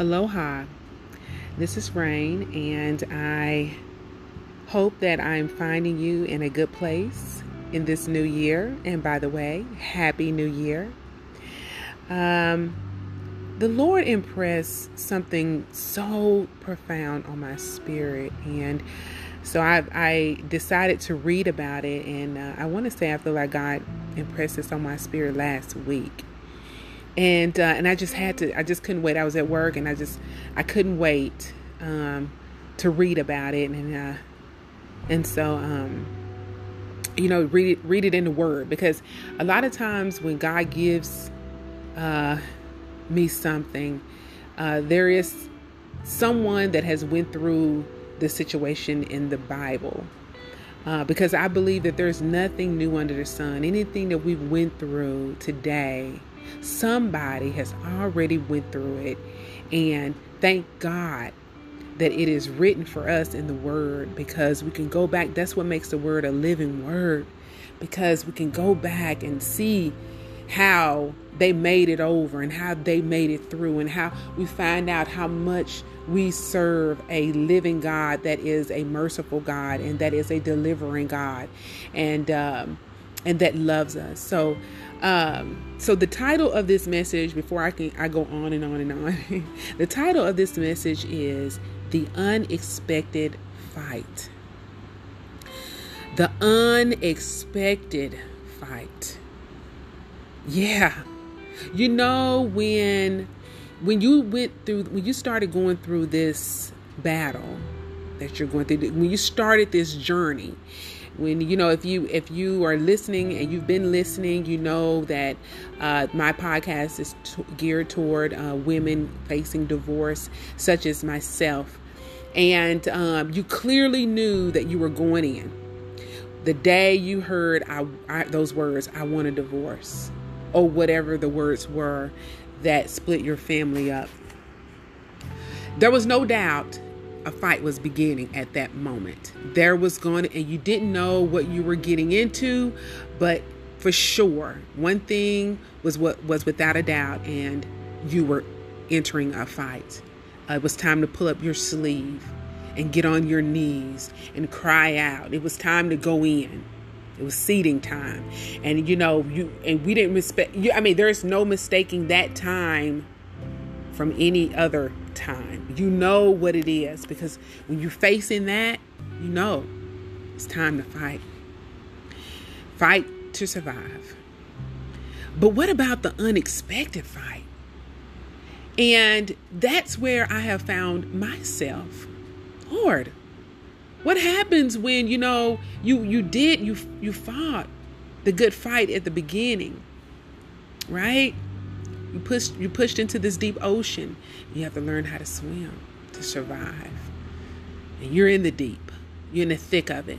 Aloha. This is Rain, and I hope that I'm finding you in a good place in this new year. And by the way, Happy New Year. Um, the Lord impressed something so profound on my spirit, and so I, I decided to read about it. And uh, I want to say I feel like God impressed this on my spirit last week and uh, and I just had to. I just couldn't wait. I was at work, and I just I couldn't wait um, to read about it, and uh, and so um, you know read it read it in the Word because a lot of times when God gives uh, me something, uh, there is someone that has went through the situation in the Bible. Uh, because I believe that there's nothing new under the sun. Anything that we went through today Somebody has already went through it and thank God that it is written for us in the word because we can go back. That's what makes the word a living word because we can go back and see how they made it over and how they made it through and how we find out how much we serve a living God that is a merciful God and that is a delivering God. And um, and that loves us. So um, so the title of this message, before I can I go on and on and on, the title of this message is the unexpected fight. The unexpected fight. Yeah. You know when when you went through when you started going through this battle that you're going through when you started this journey when you know if you if you are listening and you've been listening you know that uh, my podcast is t- geared toward uh, women facing divorce such as myself. And um, you clearly knew that you were going in. The day you heard I, I, those words i want a divorce or whatever the words were that split your family up. There was no doubt a fight was beginning at that moment. There was going to, and you didn't know what you were getting into, but for sure, one thing was what was without a doubt, and you were entering a fight. Uh, it was time to pull up your sleeve and get on your knees and cry out. It was time to go in. It was seating time, and you know you and we didn't respect. You, I mean, there's no mistaking that time from any other time. You know what it is because when you're facing that, you know it's time to fight. Fight to survive. But what about the unexpected fight? And that's where I have found myself. Lord, what happens when you know you you did you you fought the good fight at the beginning, right? You pushed you pushed into this deep ocean. You have to learn how to swim to survive. And you're in the deep. You're in the thick of it.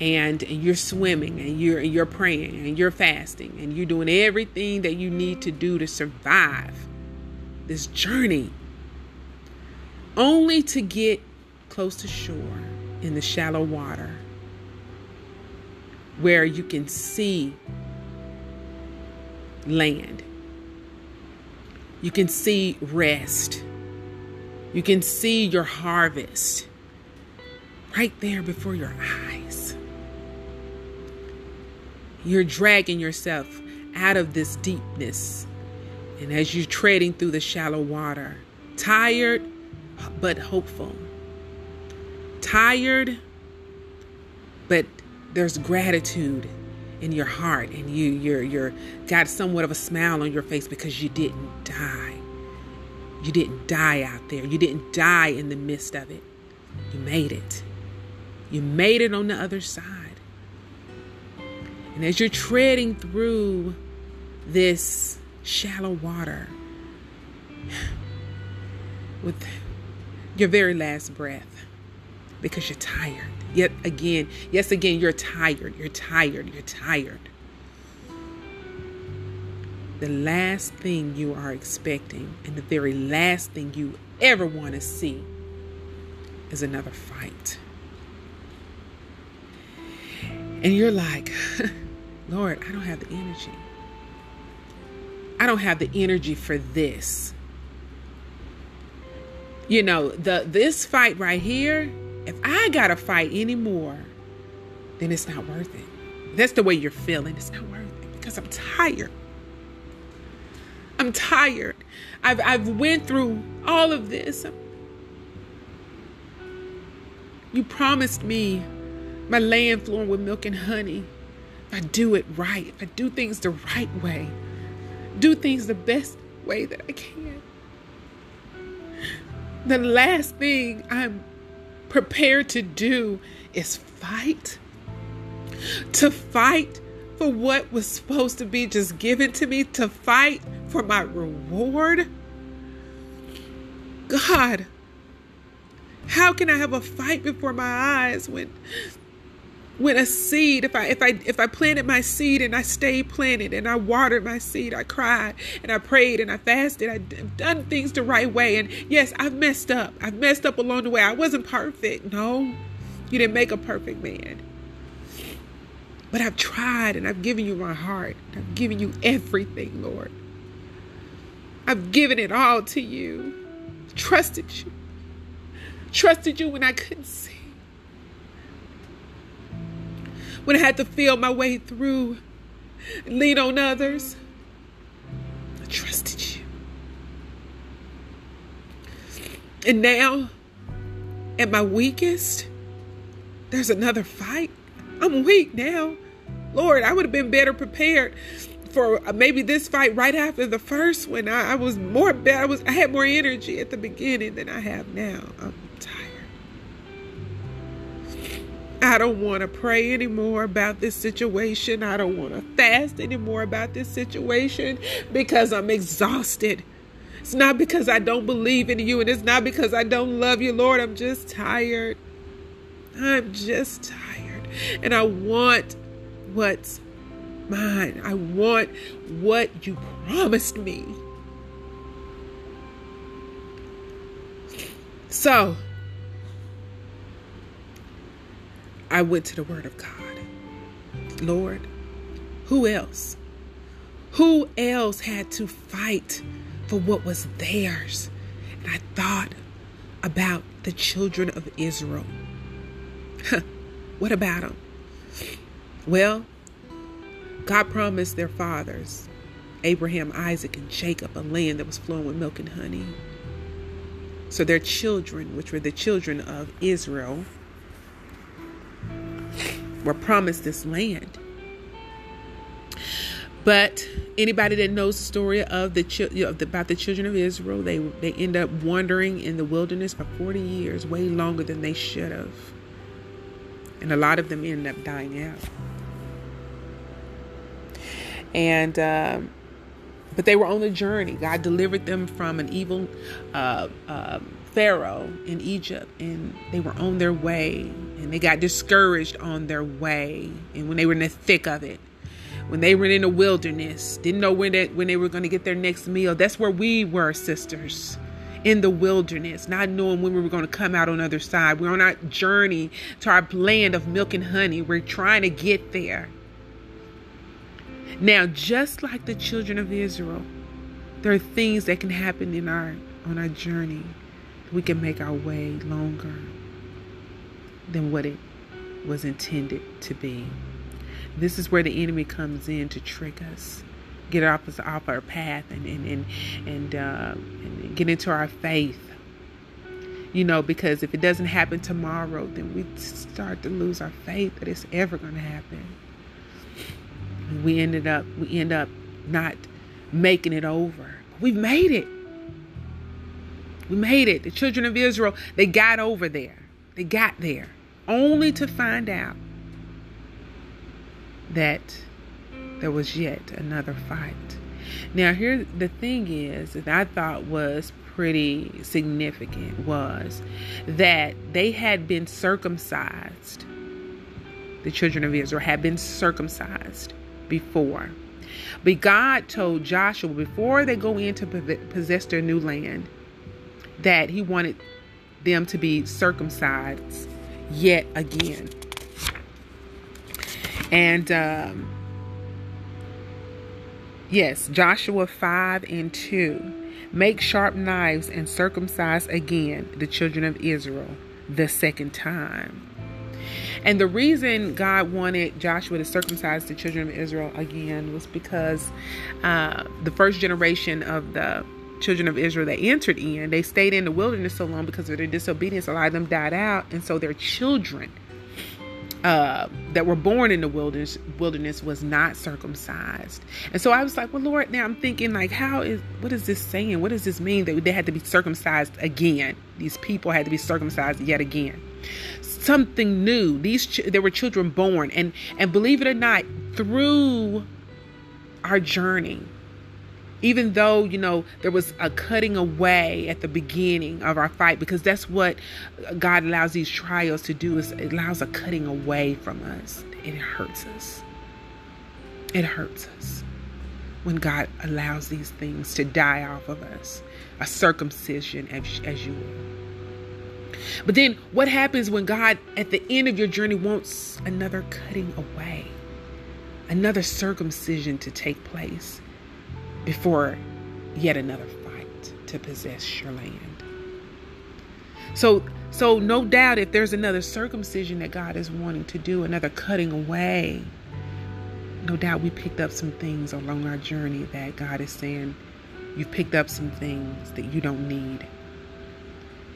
And, and you're swimming and you're and you're praying and you're fasting and you're doing everything that you need to do to survive this journey. Only to get close to shore in the shallow water where you can see land you can see rest. You can see your harvest right there before your eyes. You're dragging yourself out of this deepness. And as you're treading through the shallow water, tired but hopeful. Tired, but there's gratitude in your heart and you you're you're got somewhat of a smile on your face because you didn't die. You didn't die out there. You didn't die in the midst of it. You made it. You made it on the other side. And as you're treading through this shallow water with your very last breath because you're tired Yet again, yes, again, you're tired, you're tired, you're tired. The last thing you are expecting, and the very last thing you ever want to see, is another fight. And you're like, Lord, I don't have the energy. I don't have the energy for this. you know, the this fight right here, if I gotta fight anymore, then it's not worth it. That's the way you're feeling. It's not worth it because I'm tired. I'm tired. I've I've went through all of this. You promised me my land flowing with milk and honey. If I do it right, if I do things the right way, do things the best way that I can. The last thing I'm prepared to do is fight. To fight for what was supposed to be just given to me, to fight for my reward. God, how can I have a fight before my eyes when when a seed if i if i if i planted my seed and i stayed planted and i watered my seed i cried and i prayed and i fasted i've done things the right way. And yes i've messed up. I've messed up along the way. I wasn't perfect. No you didn't make a perfect man. But i've tried and i've given you my heart. I've given you everything lord. I've given it all to you. Trusted you. Trusted you when i couldn't see when I had to feel my way through, lean on others. I trusted you. And now, at my weakest, there's another fight. I'm weak now. Lord, I would have been better prepared for uh, maybe this fight right after the first one. I, I was more bad. I was I had more energy at the beginning than I have now. I'm I don't want to pray anymore about this situation. I don't want to fast anymore about this situation because I'm exhausted. It's not because I don't believe in you and it's not because I don't love you, Lord. I'm just tired. I'm just tired. And I want what's mine. I want what you promised me. So, I went to the Word of God. Lord, who else? Who else had to fight for what was theirs? And I thought about the children of Israel. what about them? Well, God promised their fathers, Abraham, Isaac, and Jacob, a land that was flowing with milk and honey. So their children, which were the children of Israel, were promised this land. But anybody that knows the story of the, about the children of Israel, they they end up wandering in the wilderness for 40 years, way longer than they should have. And a lot of them end up dying out. And um, but they were on a journey. God delivered them from an evil uh, um, Pharaoh in Egypt, and they were on their way, and they got discouraged on their way, and when they were in the thick of it, when they were in the wilderness, didn't know when they, when they were going to get their next meal. That's where we were, sisters, in the wilderness, not knowing when we were going to come out on the other side. We're on our journey to our land of milk and honey. We're trying to get there. Now, just like the children of Israel, there are things that can happen in our on our journey we can make our way longer than what it was intended to be. This is where the enemy comes in to trick us, get off us off our path, and and and and, uh, and get into our faith. You know, because if it doesn't happen tomorrow, then we start to lose our faith that it's ever going to happen. we ended up we end up not making it over. We've made it. We made it. The children of Israel, they got over there. They got there only to find out that there was yet another fight. Now, here the thing is that I thought was pretty significant was that they had been circumcised. The children of Israel had been circumcised before. But God told Joshua before they go in to possess their new land, that he wanted them to be circumcised yet again. And um, yes, Joshua 5 and 2. Make sharp knives and circumcise again the children of Israel the second time. And the reason God wanted Joshua to circumcise the children of Israel again was because uh, the first generation of the children of Israel that entered in, they stayed in the wilderness so long because of their disobedience. A lot of them died out, and so their children uh, that were born in the wilderness wilderness was not circumcised. And so I was like, well, Lord, now I'm thinking like, how is what is this saying? What does this mean that they had to be circumcised again? These people had to be circumcised yet again. Something new. These ch- there were children born, and and believe it or not, through our journey even though you know there was a cutting away at the beginning of our fight because that's what god allows these trials to do is it allows a cutting away from us. It hurts us. It hurts us when god allows these things to die off of us. A circumcision as, as you will. But then what happens when god at the end of your journey wants another cutting away? Another circumcision to take place before yet another fight to possess your land. So, so no doubt if there's another circumcision that God is wanting to do, another cutting away, no doubt we picked up some things along our journey that God is saying, you've picked up some things that you don't need.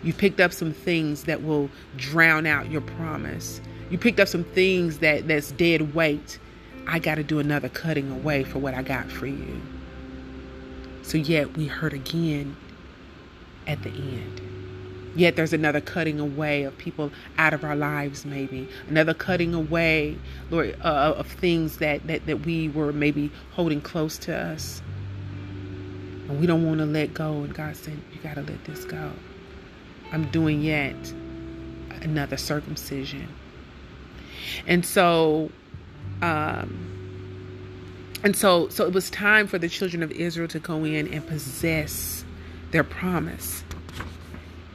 You picked up some things that will drown out your promise. You picked up some things that that's dead weight. I got to do another cutting away for what I got for you. So yet we hurt again at the end. Yet there's another cutting away of people out of our lives, maybe another cutting away, Lord, uh, of things that, that that we were maybe holding close to us, and we don't want to let go. And God said, "You got to let this go." I'm doing yet another circumcision, and so um, and so so it was time for the children of Israel to go in and possess their promise.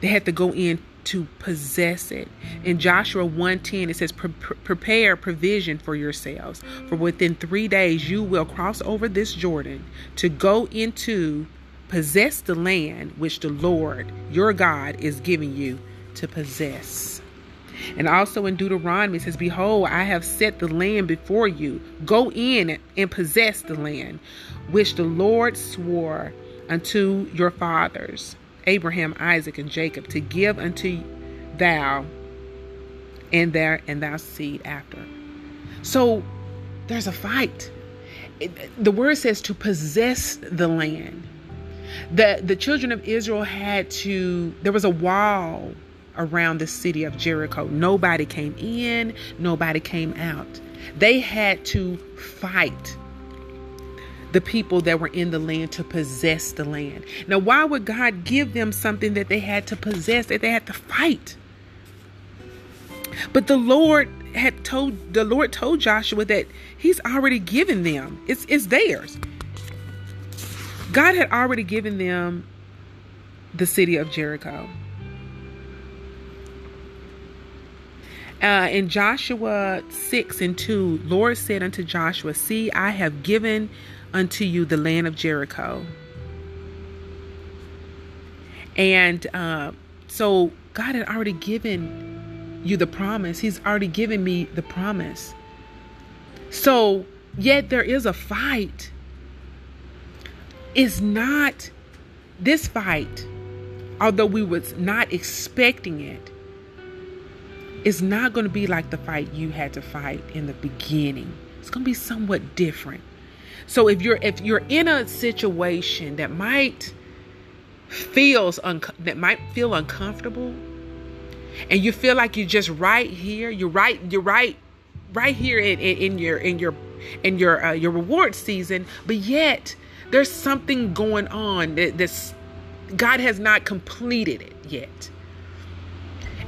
They had to go in to possess it. In Joshua 1:10 it says prepare provision for yourselves for within 3 days you will cross over this Jordan to go into possess the land which the Lord your God is giving you to possess. And also in Deuteronomy, it says, Behold, I have set the land before you. Go in and possess the land which the Lord swore unto your fathers, Abraham, Isaac, and Jacob, to give unto thou and their and thou seed after. So there's a fight. the word says to possess the land. The the children of Israel had to there was a wall around the city of Jericho. Nobody came in, nobody came out. They had to fight the people that were in the land to possess the land. Now, why would God give them something that they had to possess, that they had to fight? But the Lord had told the Lord told Joshua that He's already given them. It's it's theirs. God had already given them the city of Jericho. Uh, in Joshua 6 and 2, Lord said unto Joshua, See, I have given unto you the land of Jericho. And uh, so God had already given you the promise. He's already given me the promise. So, yet there is a fight. It's not this fight, although we was not expecting it it's not going to be like the fight you had to fight in the beginning. It's going to be somewhat different. So if you're if you're in a situation that might feels un- that might feel uncomfortable and you feel like you're just right here, you're right you're right right here in, in, in your in your in your uh, your reward season, but yet there's something going on that this God has not completed it yet.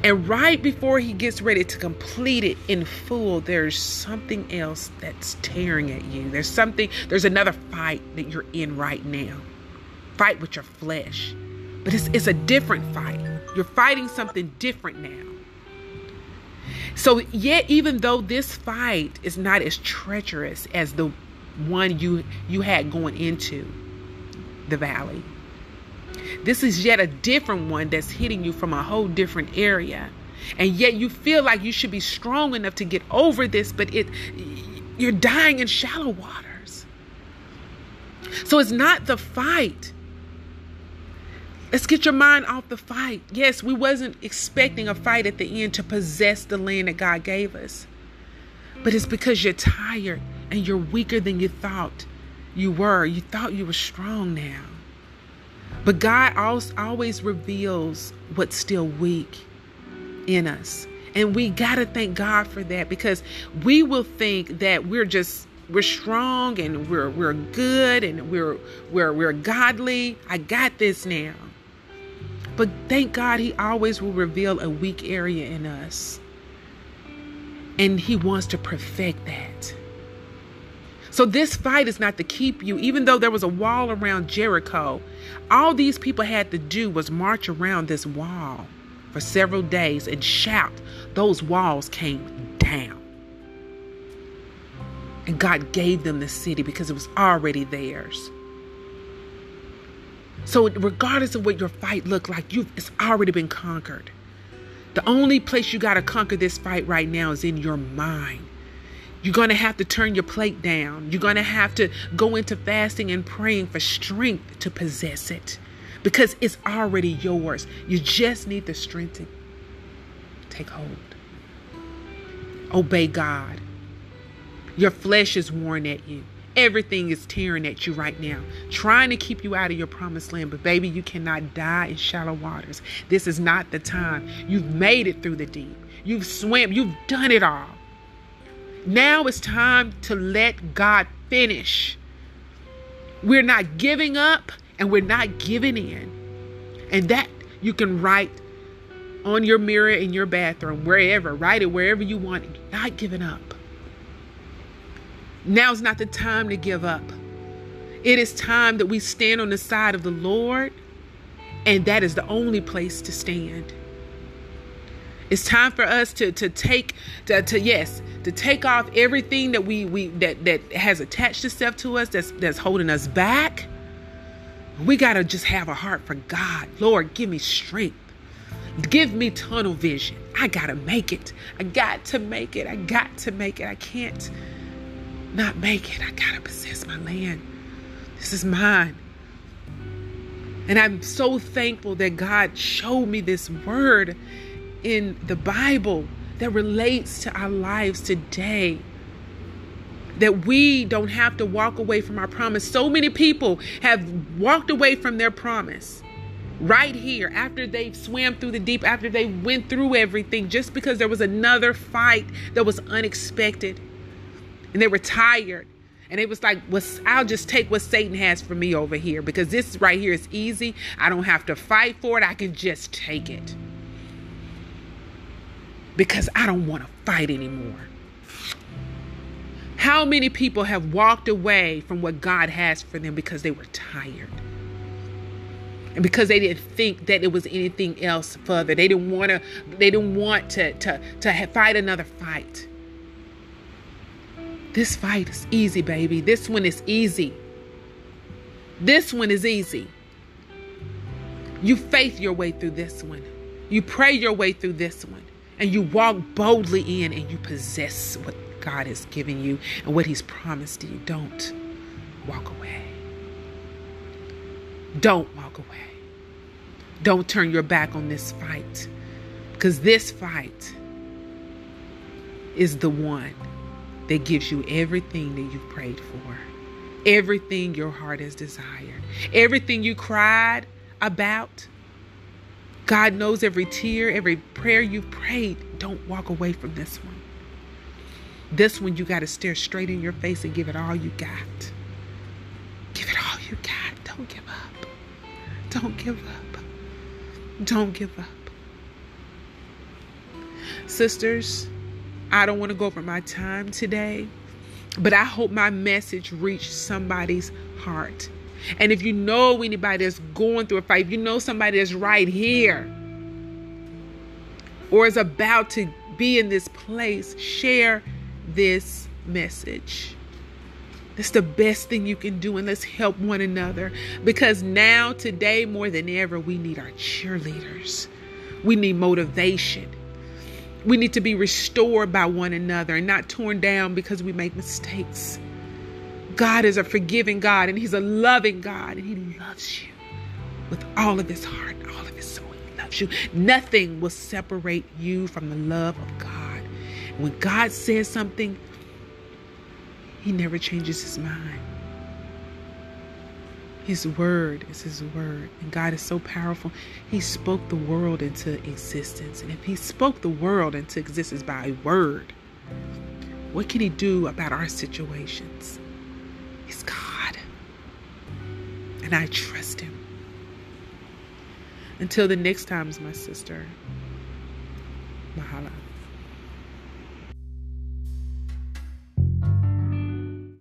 And right before he gets ready to complete it in full, there's something else that's tearing at you. There's something, there's another fight that you're in right now. Fight with your flesh. But it's, it's a different fight. You're fighting something different now. So, yet, even though this fight is not as treacherous as the one you you had going into the valley, This is yet a different one that's hitting you from a whole different area. And yet you feel like you should be strong enough to get over this, but it you're dying in shallow waters. So it's not the fight. Let's get your mind off the fight. Yes, we wasn't expecting a fight at the end to possess the land that God gave us. But it's because you're tired and you're weaker than you thought you were. You thought you were strong now. But God always reveals what's still weak in us. And we got to thank God for that because we will think that we're just we're strong and we're we're good and we're we're we're godly. I got this now. But thank God he always will reveal a weak area in us. And he wants to perfect that. So this fight is not to keep you, even though there was a wall around Jericho. All these people had to do was march around this wall for several days and shout. Those walls came down. And God gave them the city because it was already theirs. So, regardless of what your fight looked like, you've it's already been conquered. The only place you got to conquer this fight right now is in your mind. You're going to have to turn your plate down. You're going to have to go into fasting and praying for strength to possess it because it's already yours. You just need the strength to take hold. Obey God. Your flesh is worn at you. Everything is tearing at you right now, trying to keep you out of your promised land. But, baby, you cannot die in shallow waters. This is not the time. You've made it through the deep, you've swam, you've done it all. Now it's time to let God finish. We're not giving up and we're not giving in. And that you can write on your mirror in your bathroom, wherever, write it wherever you want it. Not giving up. Now's not the time to give up. It is time that we stand on the side of the Lord, and that is the only place to stand. It's time for us to to take to, to yes to take off everything that we we that that has attached itself to us that's that's holding us back. We gotta just have a heart for God. Lord, give me strength. Give me tunnel vision. I gotta make it. I got to make it. I got to make it. I can't not make it. I gotta possess my land. This is mine. And I'm so thankful that God showed me this word in the Bible that relates to our lives today. That we don't have to walk away from our promise. So many people have walked away from their promise right here after they've swam through the deep, after they went through everything, just because there was another fight that was unexpected. And they were tired. And it was like, I'll just take what Satan has for me over here because this right here is easy. I don't have to fight for it. I can just take it because I don't want to fight anymore. How many people have walked away from what God has for them because they were tired? And because they didn't think that it was anything else further. They didn't want to they didn't want to to to fight another fight. This fight is easy, baby. This one is easy. This one is easy. You faith your way through this one. You pray your way through this one and you walk boldly in and you possess what God has given you and what He's promised you. Don't walk away. Don't walk away. Don't turn your back on this fight because this fight is the one that gives you everything that you've prayed for, everything your heart has desired, everything you cried about God knows every tear, every prayer you've prayed. Don't walk away from this one. This one, you got to stare straight in your face and give it all you got. Give it all you got. Don't give up. Don't give up. Don't give up. Sisters, I don't want to go over my time today, but I hope my message reached somebody's heart. And if you know anybody that's going through a fight, if you know somebody that's right here or is about to be in this place, share this message. That's the best thing you can do, and let's help one another. Because now, today, more than ever, we need our cheerleaders. We need motivation. We need to be restored by one another and not torn down because we make mistakes. God is a forgiving God and He's a loving God and He loves you with all of His heart, all of His soul. He loves you. Nothing will separate you from the love of God. When God says something, He never changes His mind. His word is His word. And God is so powerful. He spoke the world into existence. And if He spoke the world into existence by a word, what can He do about our situations? And I trust Him. Until the next time, my sister. Mahalo.